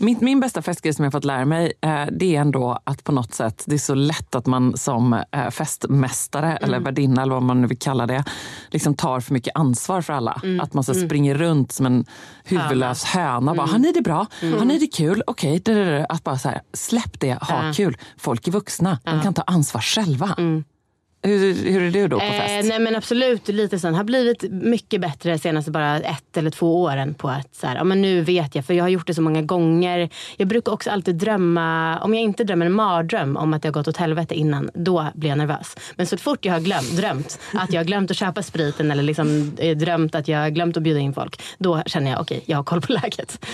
Min, min bästa festgrej som jag fått lära mig eh, det är ändå att på något sätt, det är så lätt att man som eh, festmästare eller värdinna eller vad man nu vill kalla det, liksom tar för mycket ansvar för alla. Att man så springer runt som en huvudlös höna. Bara, har ni det bra? Har ni det kul? Okej. Okay. Att bara så här, släpp det, ha kul. Folk är vuxna, de kan ta ansvar själva. Hur, hur är du då på fest? Eh, nej men absolut, lite sån. Har blivit mycket bättre senaste bara ett eller två åren på att så här, ja, men nu vet jag för jag har gjort det så många gånger. Jag brukar också alltid drömma, om jag inte drömmer en mardröm om att det har gått åt helvete innan, då blir jag nervös. Men så fort jag har glömt, drömt att jag har glömt att köpa spriten eller liksom eh, drömt att jag har glömt att bjuda in folk, då känner jag okej, jag har koll på läget.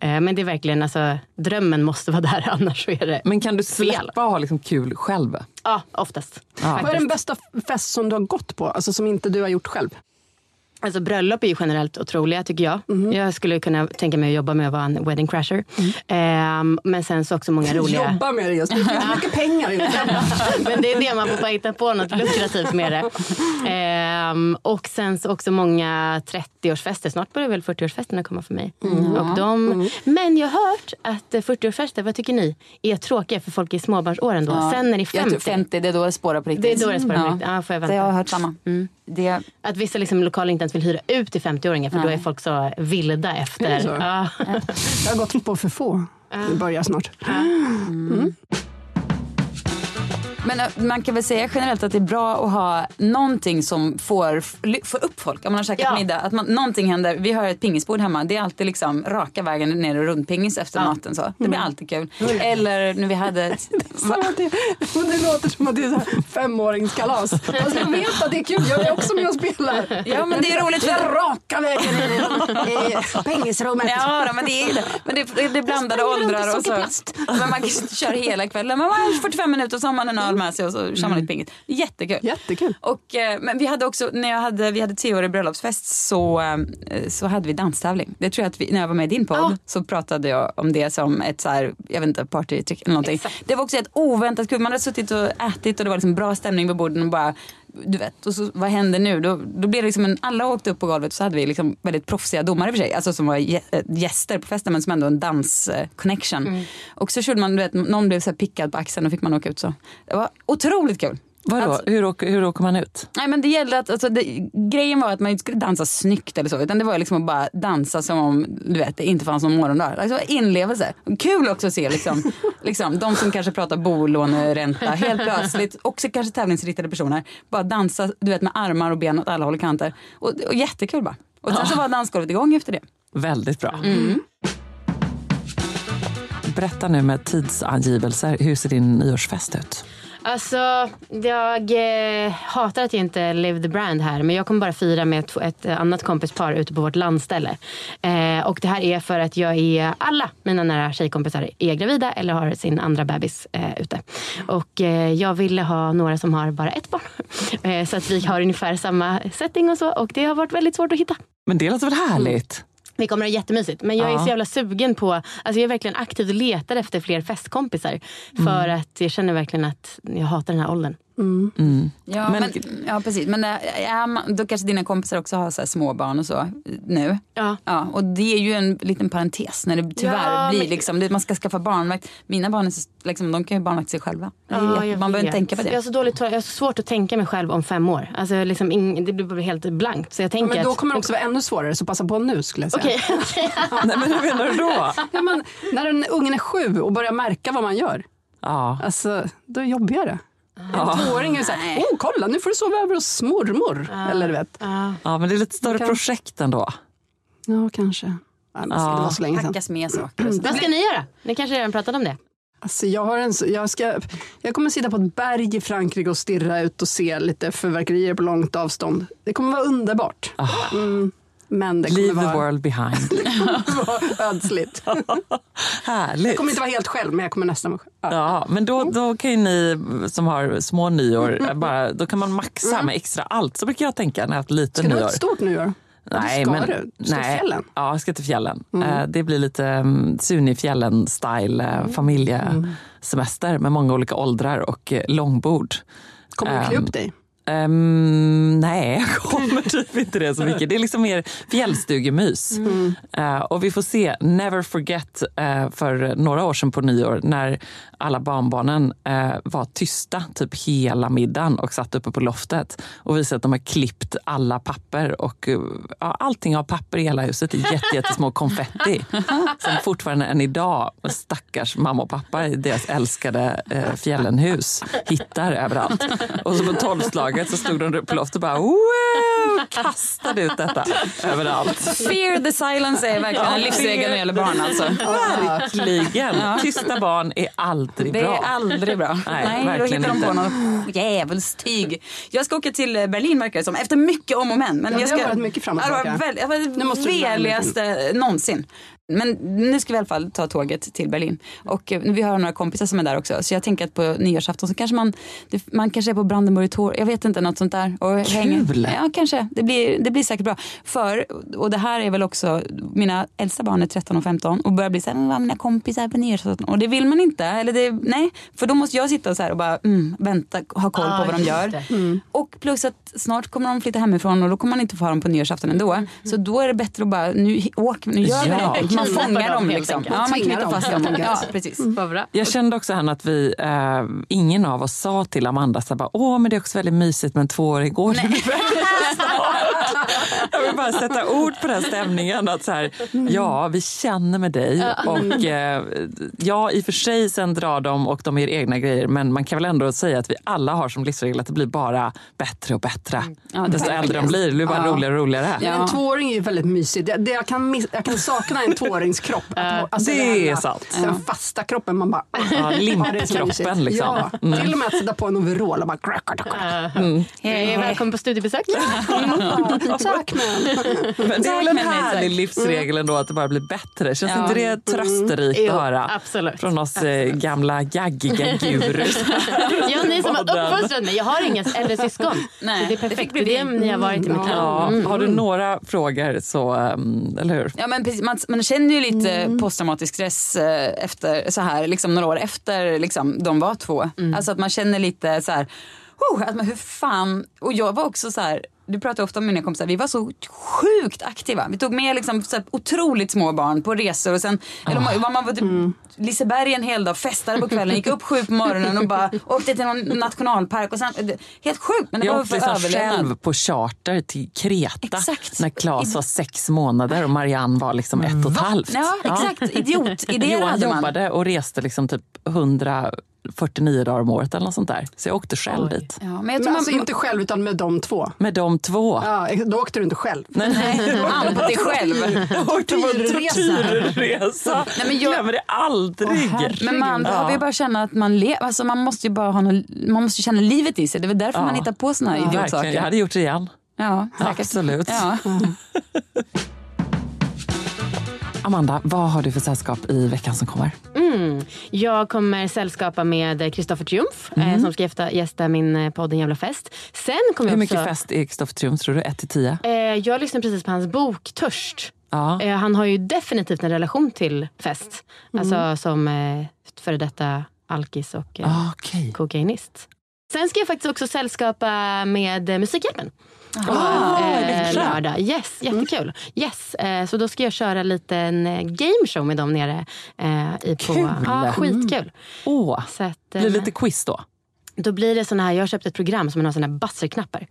Eh, men det är verkligen, alltså drömmen måste vara där annars så är det Men kan du fel. släppa och ha liksom kul själv? Ja, oftast. Ja. Vad är den bästa fest som du har gått på? Alltså som inte du har gjort själv? Alltså bröllop är ju generellt otroliga tycker jag. Jag skulle kunna tänka mig att jobba med att vara en wedding crasher. Ehm, men sen så också många roliga... Jobba med det just. Det finns mycket pengar i det. men det är det man får bara hitta på något lukrativt med det. Ehm, och sen så också många 30-årsfester. Snart börjar väl 40-årsfesterna komma för mig. Och de, Men jag har hört att eh, 40-årsfester, vad tycker ni, är tråkiga för folk i småbarnsåren då. Sen när det är Jag 50. tror 50, det är då det spårar på riktigt. Det är då det spårar på Ja. riktigt. Ja, får jag Det vänta. jag har hört samma. Det, Att vissa liksom lokaler inte ens vill hyra ut till 50-åringar för då är folk så vilda efter. Det? Ja. Jag har gått på för få. Det börjar snart. Men äh, man kan väl säga generellt att det är bra att ha någonting som får, får upp folk. Om man har käkat Ja. middag, att man, någonting händer. Vi har ett pingisbord hemma. Det är alltid liksom raka vägen ner och rundpingis efter maten. Så. Det blir alltid kul. Eller när vi hade... det, det låter som att det är så här femåringskalas. Alltså jag vet att det är kul, jag är också med och spelar. Ja men det är roligt för... raka vägen in i pengisrummet. Ja, då, men det är det. Men det, det, är blandade åldrar. Och så, men man köra hela kvällen. Man har 45 minuter och så har man en öl med sig och så kör man lite pingis. Jättekul. Jättekul. Och, eh, men vi hade också, när jag hade, vi hade tioårig bröllopsfest så, eh, så hade vi danstävling. Det tror jag att vi, när jag var med i din podd så pratade jag om det som ett så här, jag vet inte, partytrick eller någonting. Det var också ett oväntat kul. Man hade suttit och ätit och det var liksom bra stämning vid borden och bara du vet, och så, vad händer nu? Då, då blev det liksom en, alla åkte upp på golvet och så hade vi liksom väldigt proffsiga domare för sig, alltså som var äh, gäster på festen men som ändå en dans-connection. Och så körde man, du vet, någon blev så pickad på axeln och fick man åka ut så. Det var otroligt kul. Vadå? Alltså- hur, åker, hur åker man ut? Nej men det gällde att, alltså, det, grejen var att man inte skulle dansa snyggt eller så utan det var liksom att bara dansa som om du vet, det inte fanns någon morgondag. Alltså inlevelse. Kul också att se liksom, liksom, de som kanske pratar bolåneränta helt plötsligt, också kanske tävlingsriktade personer, bara dansa du vet, med armar och ben åt alla håll och kanter. Och, och jättekul bara. Och sen så var dansgolvet igång efter det. Väldigt bra. Berätta nu med tidsangivelser. Hur ser din nyårsfest ut? Alltså, jag eh, hatar att jag inte live the brand här. Men jag kommer bara fira med ett, ett annat kompispar ute på vårt landställe. Eh, och det här är för att jag är, alla mina nära tjejkompisar är gravida eller har sin andra bebis eh, ute. Och eh, jag ville ha några som har bara ett barn. Eh, så att vi har ungefär samma setting och så. Och det har varit väldigt svårt att hitta. Men det låter väl härligt? Vi kommer att ha jättemysigt. Men jag är så jävla sugen på, alltså jag är verkligen aktivt och letar efter fler festkompisar. För att jag känner verkligen att jag hatar den här åldern. Ja, men, ja precis. Men ja, man- då kanske dina kompisar också har så här små barn och så eh, nu. Ja. Ja, och det är ju en liten parentes när det tyvärr Ja, blir men- liksom, man ska skaffa barnvakt. Mina barn är så, liksom, de kan ju barnvakta sig själva. Det är Ja, man behöver inte tänka på det. Jag har så, dåligt, jag har så svårt att tänka mig själv om fem år. Alltså, liksom ing, det blir bara helt blankt. Så jag Ja, tänker men då kommer det också vara ännu svårare, så passa på nu skulle jag säga. Okej, okej. Nej, men hur menar du då? Ja, men, när en ungen är sju och börjar märka vad man gör, Ja. alltså, då är det jobbigare. En tvååring är så här, oh, kolla nu får du sova över hos mormor. Eller du vet. ja, men det är lite större Kan- projekt ändå. Ja, kanske. Ja, Det var så länge sedan. Packas med saker så. Vad ska ni göra? Ni kanske redan pratat om det? Alltså, jag, har en, jag, ska, jag kommer sitta på ett berg i Frankrike och stirra ut och se lite fyrverkerier på långt avstånd. Det kommer vara underbart. Mm, men det Leave the vara, world behind. ödsligt. Härligt. Jag kommer inte vara helt själv, men jag kommer nästan vara själv. Ja. Ja, men då, då kan ju ni som har små nyår, bara, då kan man maxa med extra allt. Så brukar jag tänka när jag har haft lite Ska du nyår. ha ett stort nyår? Nej, ska men, du? Du ska till nej. fjällen? Ja, jag ska till fjällen. Eh, Det blir lite um, Sunifjällen-style eh, familjesemester med många olika åldrar och eh, långbord. Kommer du klä upp dig? Ehm, nej, jag kommer typ inte det så mycket. Det är liksom mer fjällstugemys. Eh, och vi får se, never forget, eh, för några år sedan på nyår när alla barnbarnen eh, var tysta typ hela middagen och satt uppe på loftet och visade att de har klippt alla papper och ja, allting av papper i hela huset är jätte, jättesmå konfetti som fortfarande än idag stackars mamma och pappa i deras älskade fjällenhus hittar överallt. Och så på tolvslaget så stod de på loftet och bara wow, kastade ut detta överallt. Fear the silence är verkligen en livsregel när det gäller barn alltså. Verkligen. Tysta barn är aldrig Det bra. är aldrig bra. Nej, då verkligen hittar de på något djävulstyg. Jag ska åka till Berlin verkar det som, efter mycket om och men. men Ja, jag det har ska, varit mycket fram och Ja, det var tillbaka. det var det veligaste någonsin. Men nu ska vi i alla fall ta tåget till Berlin. Och eh, vi har några kompisar som är där också. Så jag tänker att på nyårsafton så kanske man, man kanske är på Brandenburg Tor, jag vet inte, något sånt där. Och Kul! Ja, kanske. Det blir, det blir säkert bra. För, och det här är väl också, mina äldsta barn är 13 och 15 och börjar bli så här, "Men vad är mina kompisar på nyårsafton. Och det vill man inte. Eller det, nej, för då måste jag sitta så här och bara mm, vänta, ha koll Ah, på vad de gör. det. Och plus att snart kommer de flytta hemifrån och då kommer man inte få ha dem på nyårsafton ändå. Så då är det bättre att bara, nu åk, nu gör vi Ja. det. Man fångar dem, liksom. Ja, man knyter dem, fast dem. Ja, precis. Bra. Jag kände också här att vi, eh, ingen av oss sa till Amanda så här bara, åh men det är också väldigt mysigt med en tvååring. Går det väldigt snart? Jag vill bara sätta ord på den stämningen. Att så här, ja, vi känner med dig. Och eh, ja, i och för sig sen drar de och de gör egna grejer. Men man kan väl ändå säga att vi alla har som livsregel att det blir bara bättre och bättre. Ja, det Desto är äldre de blir, det blir bara Ja. roligare och roligare. Ja. En tvååring är ju väldigt mysig. Det, det jag, kan miss, jag kan sakna en tvåårings kropp. Att, alltså Det är sant. Den fasta kroppen. Man bara... Ja, är mysigt. limpkroppen liksom. Ja, till och med att sätta på en overall och bara... Hej, välkommen på studiebesök. Tack men. Det är väl en härlig livsregel ändå att det bara blir bättre. Känns Ja. inte det trösterikt Jo, att höra? absolut. Från oss eh, gamla gaggiga gurus. Ja, ni som har uppfostrat mig. Jag har inga äldre syskon. Nej, så det är perfekt. Det är det ni har varit i mitt liv. Ja, har du några frågor så, um, eller hur? Ja, men precis, man, man känner ju lite posttraumatisk stress eh, efter, så här, liksom, några år efter liksom, de var två. Alltså att man känner lite så här, oh, att man, hur fan, och jag var också så här, du pratar ofta om mina kompisar, vi var så sjukt aktiva. Vi tog med liksom, så otroligt små barn på resor och sen eller, man, man var typ Liseberg en hel dag, festade på kvällen, gick upp sju på morgonen och bara åkte till någon nationalpark. Och sen, helt sjukt men det Jag var för överlevnad. själv på charter till Kreta Exakt. när Claes var sex månader och Marianne var liksom ett och ett halvt. Ja, exakt. Idiotidéer Johan hade man. jobbade och reste liksom typ 149 dagar om året eller något sånt där. Så jag åkte själv dit. Ja, men jag Men tror alltså man, inte själv utan med de två. Med de två. Ja, då åkte du inte själv. Nej, nej. an på dig själv. Jag åkte på en tortyrresa. Nej, men jag- Glömmer det aldrig. Men man behöver ju bara känna att man lever. Alltså man måste ju bara ha något, man måste känna livet i sig. Det är väl därför man hittar på såna här Verkligen. idiotsaker. Jag hade gjort det igen. Ja, säkert. Absolut. Ja. Amanda, vad har du för sällskap i veckan som kommer? Jag kommer sällskapa med Kristoffer Triumf eh, som ska gästa, gästa min eh, podd En jävla fest. Sen kommer Hur mycket också, fest är Kristoffer Triumf, tror du? 1 till 10? Eh, jag lyssnade precis på hans bok Törst. Ja. Eh, han har ju definitivt en relation till fest. Alltså som eh, före detta alkis och eh, Ah, Okej. kokainist. Sen ska jag faktiskt också sällskapa med eh, Musikhjälpen. På Ah, eh, lördag. Yes, jättekul. Yes, eh, så då ska jag köra lite en eh, gameshow med dem nere. Eh, i på, Kul. Ja, skitkul. Åh, Så att, eh, blir det lite quiz då? Då blir det såna här, jag har köpt ett program som har såna här buzzerknappar.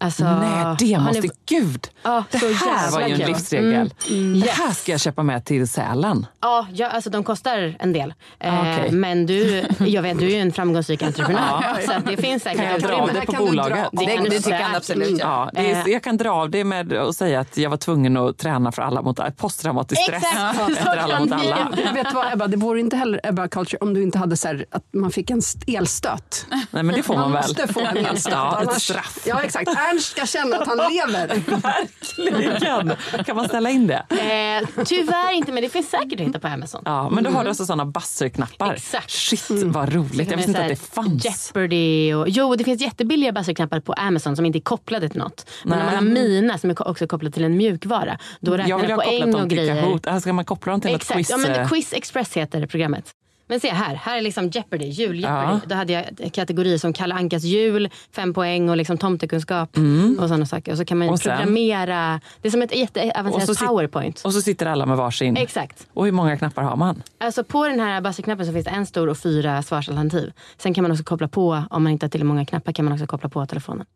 Alltså, Nej, det måste... ni- Gud! Ja, det här var ju en livsregel. Mm, Det här ska jag köpa med till Sälen. Ja, ja, alltså de kostar en del. Eh, okej. Men du, jag vet, du är ju en framgångsrik entreprenör. Så att det finns säkert Kan jag dra av det på bolaget? Det kan du Det tycker han säkert. absolut. Ja, det är, Eh. jag kan dra av det med att säga att jag var tvungen att träna för alla mot posttraumatisk stress Exakt, efter alla kan mot alla. Jag vet vad Ebba, det vore inte heller Ebba Culture om du inte hade så här, att man fick en elstöt. Nej, men det får man, Man väl. måste få en elstöt. Ja, ett straff. Ja, exakt. Ernst ska känna att han lever. Verkligen. Kan man ställa in det? Eh, tyvärr inte, men det finns säkert att hitta på Amazon. Ja, men då har du alltså sådana buzzerknappar. Exakt. Shit, vad roligt. Jag visste inte att det fanns. Jeopardy och, jo, det finns jättebilliga buzzerknappar på Amazon som inte är kopplade till något. Men Nej. när man har Mina som är också kopplade till en mjukvara, då Jag räknar vill det ha kopplat poäng dem och till grejer. Kahoot. Här ska man koppla dem till ett Exakt, quiz. ja, men eh, Quiz Express heter programmet. Men se här, här är liksom Jeopardy, jul-Jeopardy. Ja. Då hade jag kategorier som Kalle Ankas jul, fem poäng och liksom tomtekunskap och sådana saker. Och så kan man Mm. Och sen? programmera, det är som ett jätteavancerat powerpoint. och så sitter alla med varsin. Exakt. Och hur många knappar har man? Alltså på den här buzzer-knappen så finns det en stor och fyra svarsalternativ. Sen kan man också koppla på, om man inte har till många knappar, kan man också koppla på telefonen.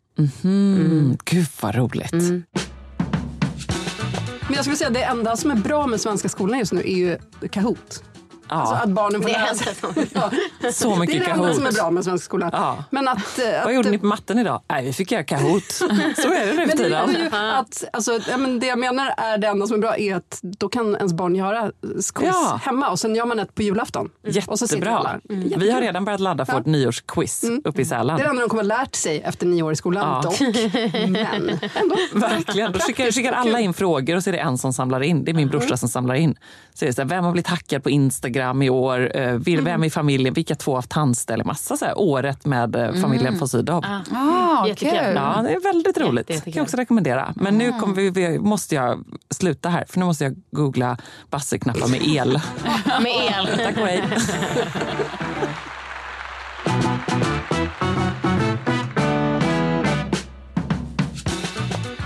Mm. Gud vad roligt. Mm. Men jag skulle säga det enda som är bra med svenska skolan just nu är ju Kahoot. Ja. Alltså att barnen får lära sig. Ja. Så Det är mycket det enda Kahoot. som är bra med svenska skolan. Ja. Men att, eh, att, Vad gjorde ni på matten idag? Nej, vi fick göra Kahoot. Så är det nu för tiden. att, alltså, ja, men det jag menar är det enda som är bra är att då kan ens barn göra quiz Ja. hemma och sen gör man ett på julafton. Och så sitter alla. Jättebra. Jättekul. Vi har redan börjat ladda för vårt nyårsquiz uppe i Sälen. Det är det enda de kommer ha lärt sig efter nio år i skolan Ja. dock. Men ändå. Verkligen. Då skickar, skickar alla in frågor och så är det en som samlar in. Det är min brorsa som samlar in. Så är det så här, vem har blivit hackad på Instagram i år? Eh, vil- Vem i familjen? Vilka två har haft tandställning? Massa så här, året med eh, familjen von Sydow. Ah, Jättekul. kul. Ja, det är väldigt roligt. Jätte- jättekul. kan jag också rekommendera. Men nu kommer vi, vi, måste jag sluta här, för nu måste jag googla buzzer-knappar med el. Med el. Tack och hej.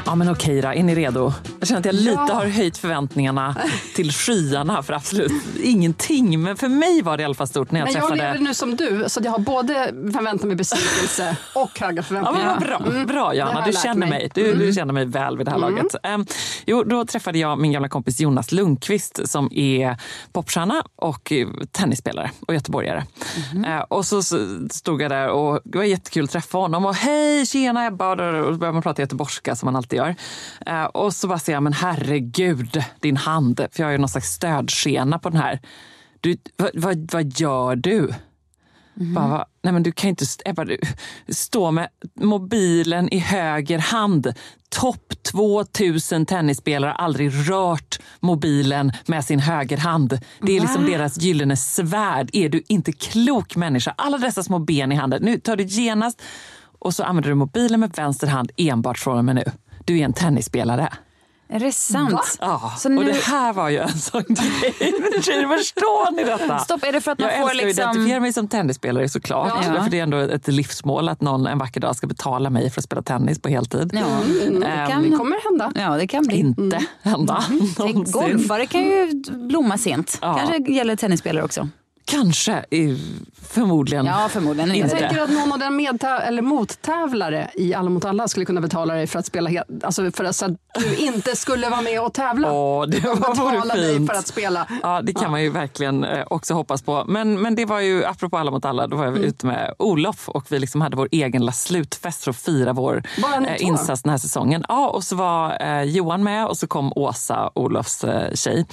Ja men okej då, är ni redo? Jag känner att jag lite har höjt förväntningarna till skyarna för absolut ingenting. Men för mig var det i alla fall stort när jag Men jag träffade... lever nu som du, så jag har både förväntan med besvikelse och höga Ja, förväntningar. vad bra, bra det har Johanna, jag du känner mig. mig. Du, du känner mig väl vid det här laget. Um, jo, då träffade jag min gamla kompis Jonas Lundqvist som är popstjärna och eh, tennisspelare och göteborgare. Eh, och så, så stod jag där och det var jättekul att träffa honom. Och hej, tjena Ebba! Och då började man prata göteborgska som man alltid gör. Eh, och så bara säger jag, men herregud, din hand. För jag har ju någon slags stödskena på den här. Du, vad, vad, vad gör du? Bara, va? Nej men du kan inte Ebba, stå med mobilen i höger hand. Topp 2000 tennisspelare har aldrig rört mobilen med sin högerhand. Det är liksom deras gyllene svärd. Är du inte klok människa? Alla dessa små ben i handen. Nu tar du genast och så använder du mobilen med vänster hand enbart från och med nu. Du är en tennisspelare. Är det sant? Ja, Så nu- och det här var ju en sån grej. Förstår ni detta? Stopp, är det för att man jag får älskar liksom- att identifiera mig som tennisspelare såklart. Ja. För det är ändå ett livsmål att någon en vacker dag ska betala mig för att spela tennis på heltid. Ja, Ehm, det kan, Det kommer hända. ja, det kan bli. Inte hända någonsin. Golfare kan ju blomma sent. Ja. Kanske gäller tennisspelare också. Kanske, förmodligen. Ja, förmodligen. Jag Inte. tänker att någon av den medtä- eller mottävlare i Alla mot alla skulle kunna betala dig för att spela he- alltså för att, så att du inte skulle vara med och tävla. Åh, det var betala vore dig fint. för att spela. Ja, det kan man ju verkligen eh, också hoppas på. Men, men det var ju, apropå Alla mot alla, då var jag ute med Olof och vi liksom hade vår egen lilla slutfest för att fira vår eh, insats den här säsongen. Ja, och så var eh, Johan med och så kom Åsa, Olofs eh, tjej.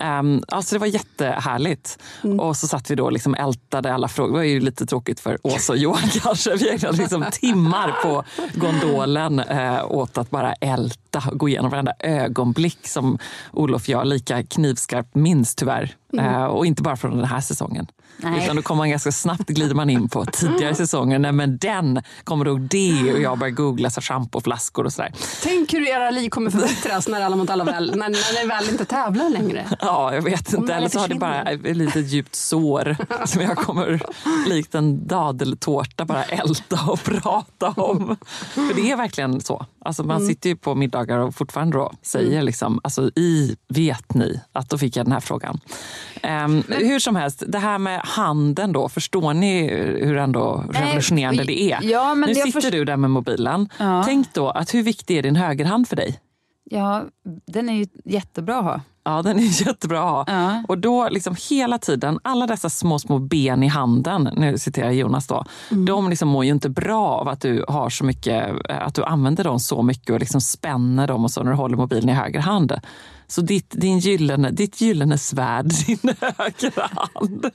Um, alltså det var jättehärligt. Och så satt vi då och liksom ältade alla frågor. Det var ju lite tråkigt för Åsa och Johan kanske. Vi ägnade liksom timmar på gondolen eh, åt att bara älta och gå igenom varenda ögonblick som Olof och jag lika knivskarpt minns tyvärr Eh, och inte bara från den här säsongen. Nej. Utan då kommer man ganska snabbt glider man in på tidigare säsonger. Nej men den kommer ihåg det och jag börjar googla så schampoflaskor och sådär. Tänk hur era liv kommer förbättras när alla mot alla väl, när, när ni väl inte tävlar längre. Ja, jag vet inte. Eller så har det bara ett litet djupt sår som jag kommer likt en dadeltårta bara älta och prata om. För det är verkligen så. Alltså man sitter ju på middagar och fortfarande då säger liksom, alltså i vet ni att då fick jag den här frågan. Ehm, hur som helst, det här med handen då, förstår ni hur ändå revolutionerande det är? ja, nu sitter först- du där med mobilen. Ja. Tänk då att hur viktig är din högerhand för dig? Ja, den är ju jättebra att ha. Ja, den är jättebra att ha. Ja. Och då liksom hela tiden, alla dessa små, små ben i handen, nu citerar jag Jonas då, Mm. de liksom mår ju inte bra av att du har så mycket, eh, att du använder dem så mycket och liksom spänner dem och så när du håller mobilen i höger hand. Så ditt, din gyllene, ditt gyllene svärd, din högra hand,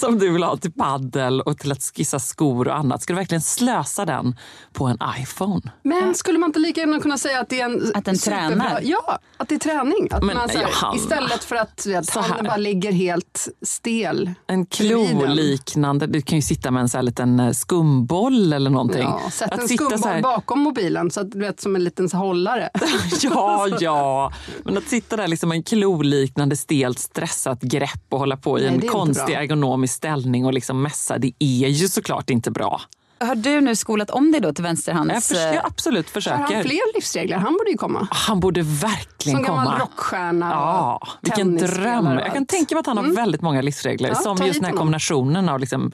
som du vill ha till paddel och till att skissa skor och annat, ska du verkligen slösa den på en iPhone? Men skulle man inte lika gärna kunna säga att det är en Att den superbra- tränar? Ja, att det är träning. Att Men, man, så här, Johanna, istället för att vet, så handen bara ligger helt stel. En klo-liknande, du kan ju sitta med en så här liten eh, skumboll eller någonting. Ja, sätt Att en sitta skumboll här- bakom mobilen så att du vet som en liten så hållare. Ja, ja. Men att sitta där liksom en klo-liknande stelt stressat grepp och hålla på i Nej, en konstig ergonomisk ställning och liksom mässa, det är ju såklart inte bra. Har du nu skolat om dig då till vänsterhands... Jag, förs- jag absolut Har han försöker. fler livsregler? Han borde ju komma. Han borde verkligen Som gammal komma. rockstjärna Ja, vilken dröm. Jag kan tänka mig att han har väldigt många livsregler. Ja, som just den här honom. kombinationen av liksom,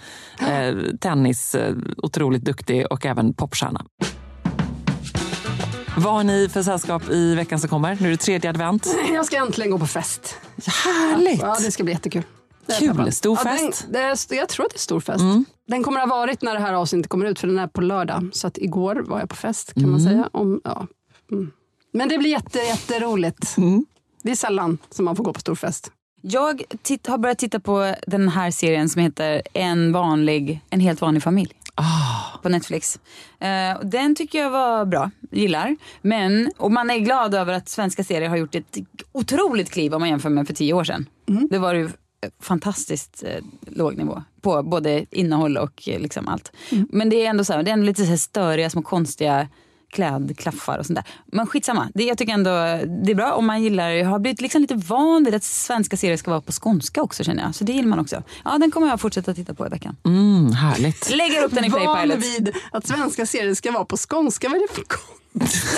eh, tennis, eh, otroligt duktig och även popstjärna. Vad har ni för sällskap i veckan som kommer? Nu är det tredje advent. Jag ska äntligen gå på fest. Härligt! Ja, det ska bli jättekul. Kul. Stor Ja, fest? Den, det är, jag tror att det är stor fest. Mm. Den kommer att ha varit när det här avsnittet kommer ut, för den är på lördag. Så att igår var jag på fest kan man Mm. säga. Om, ja. mm. Men det blir jätte, jätteroligt. Mm. Det är sällan som man får gå på stor fest. Jag titt, har börjat titta på den här serien som heter En vanlig, en helt vanlig familj. På Netflix. Eh, och den tycker jag var bra, gillar. Men, och man är glad över att svenska serier har gjort ett otroligt kliv om man jämför med för tio år sedan. Det var ju fantastiskt eh, låg nivå på både innehåll och eh, liksom allt. Men det är ändå så här, det är ändå lite så här störiga små konstiga klädklaffar och sånt där. Men skitsamma, det, jag tycker ändå det är bra om man gillar, jag har blivit liksom lite van vid att svenska serier ska vara på skånska också känner jag. Så det gillar man också. Ja, den kommer jag fortsätta titta på i veckan. Mm, härligt. Lägger upp den i Van Playpilot. vid att svenska serier ska vara på skånska. Vad är det för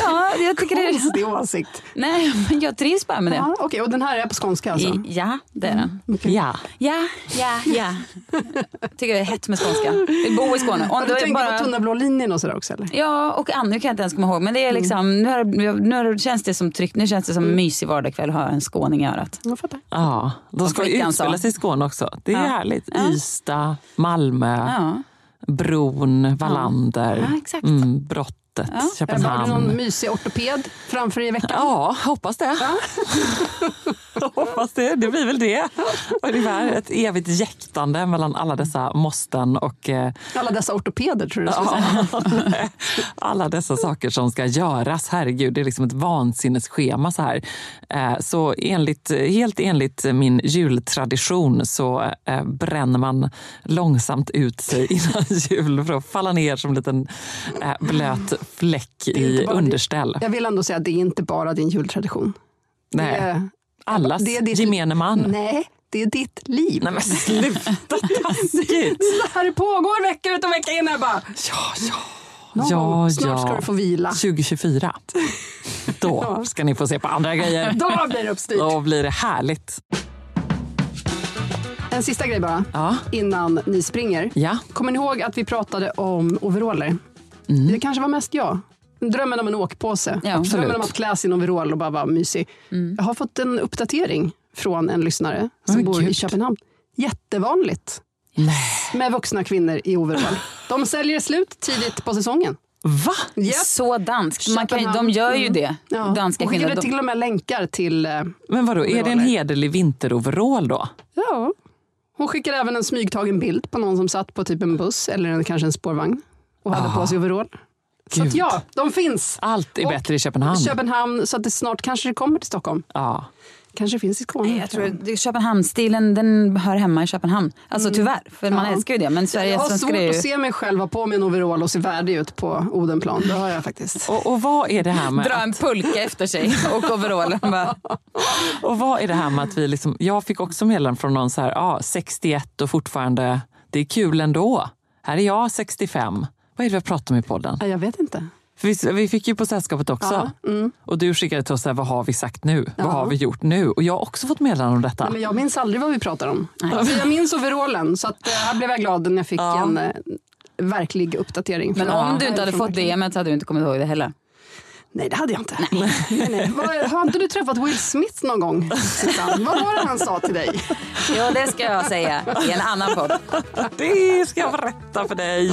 Ja, jag tycker det konstig åsikt? Nej, men jag trivs bara med det. Ja, Okej, och den här är på skånska alltså? I, ja, det är den. Ja. Ja, ja, ja. tycker det är hett med skånska. Vi bor i Skåne. Om Har du är tänkt bara... på tunna blå linjen och sådär också? Eller? Ja, och Annu kan jag inte ens komma ihåg. Men det är liksom, nu, har, nu har, känns det som tryggt. Nu känns det som en mysig vardagskväll att ha en skåning i örat. Jag fattar. Ja, de ska ju utspela sig i Skåne också. Det är Ja. härligt. Ja. Ystad, Malmö, Ja. Bron, Wallander, Ja, exakt. mm, Brottet, Ja. Har du Köpenhamn. någon mysig ortoped framför dig i veckan? Ja, hoppas det. hoppas det. Det blir väl det. Ungefär ett evigt jäktande mellan alla dessa måsten och eh, Alla dessa ortopeder tror du. Ja, alla dessa saker som ska göras. Herregud, det är liksom ett vansinnesschema så här. Eh, Så enligt, helt enligt min jultradition så eh, bränner man långsamt ut sig innan jul för att falla ner som en liten eh, blöt fläck Det i underställ. din- Jag vill ändå säga att det är inte bara din jultradition. Det Nej, är- allas det är ditt- gemene man. Nej, det är ditt liv. Nej men sluta taskigt! Det här pågår vecka ut och vecka in. Bara, Ja, ja. någon Ja, snart ja. ska du få vila. 2024. Då ska ni få se på andra grejer. Då blir det uppstyrt. Då blir det härligt. En sista grej bara, Ja. innan ni springer. Ja. Kommer ni ihåg att vi pratade om overaller? Mm. Det kanske var mest jag. Drömmen om en åkpåse. Ja. Drömmen om att klä sig i en overall och bara vara mysig. Jag har fått en uppdatering från en lyssnare som Men bor i gud. Köpenhamn. Jättevanligt med vuxna kvinnor i overall. De säljer slut tidigt på säsongen. Va? Japp. Så danskt. Man kan, de gör ju Mm. det. Ja. Danska kvinnor. De, till och med länkar till... eh, Men vadå, är det en Overaller. hederlig vinteroverall då? Ja. Hon skickade även en smygtagen bild på någon som satt på typ en buss eller en, kanske en spårvagn och hade på sig overall. Så att ja, de finns. Allt är Och bättre i Köpenhamn. Köpenhamn, så att det snart kanske det kommer till Stockholm. ja. Kanske finns i Skåne. Jag tror att Köpenhamnsstilen den hör hemma i Köpenhamn. Alltså tyvärr, för man Ja. älskar ju det. Men Sverige jag har svårt ju... att se mig själv ha på mig en overall och se värdig ut på Odenplan. Det har jag faktiskt. Och, och vad är det här med Dra en pulka efter sig och overallen bara... Och vad är det här med att vi liksom, jag fick också meddelanden från någon så här, ja 61 och fortfarande, det är kul ändå. Här är jag 65. Vad är det vi pratar om i podden? Jag vet inte. För vi, vi fick ju på sällskapet också. Och du skickade till oss, så här, vad har vi sagt nu? Vad har vi gjort nu? Och jag har också fått meddelanden om detta. Nej, men jag minns aldrig vad vi pratar om. Alltså, jag minns overallen, så att, eh, här blev jag glad när jag fick en eh, verklig uppdatering. Men om du inte hade fått. DMet så hade du inte kommit ihåg det heller. Nej, det hade jag inte. Nej. Nej, Vad- Har inte du träffat Will Smith någon gång, Susanne? Vad var det han sa till dig? Ja, det ska jag säga i en annan podd. Det ska jag berätta för dig.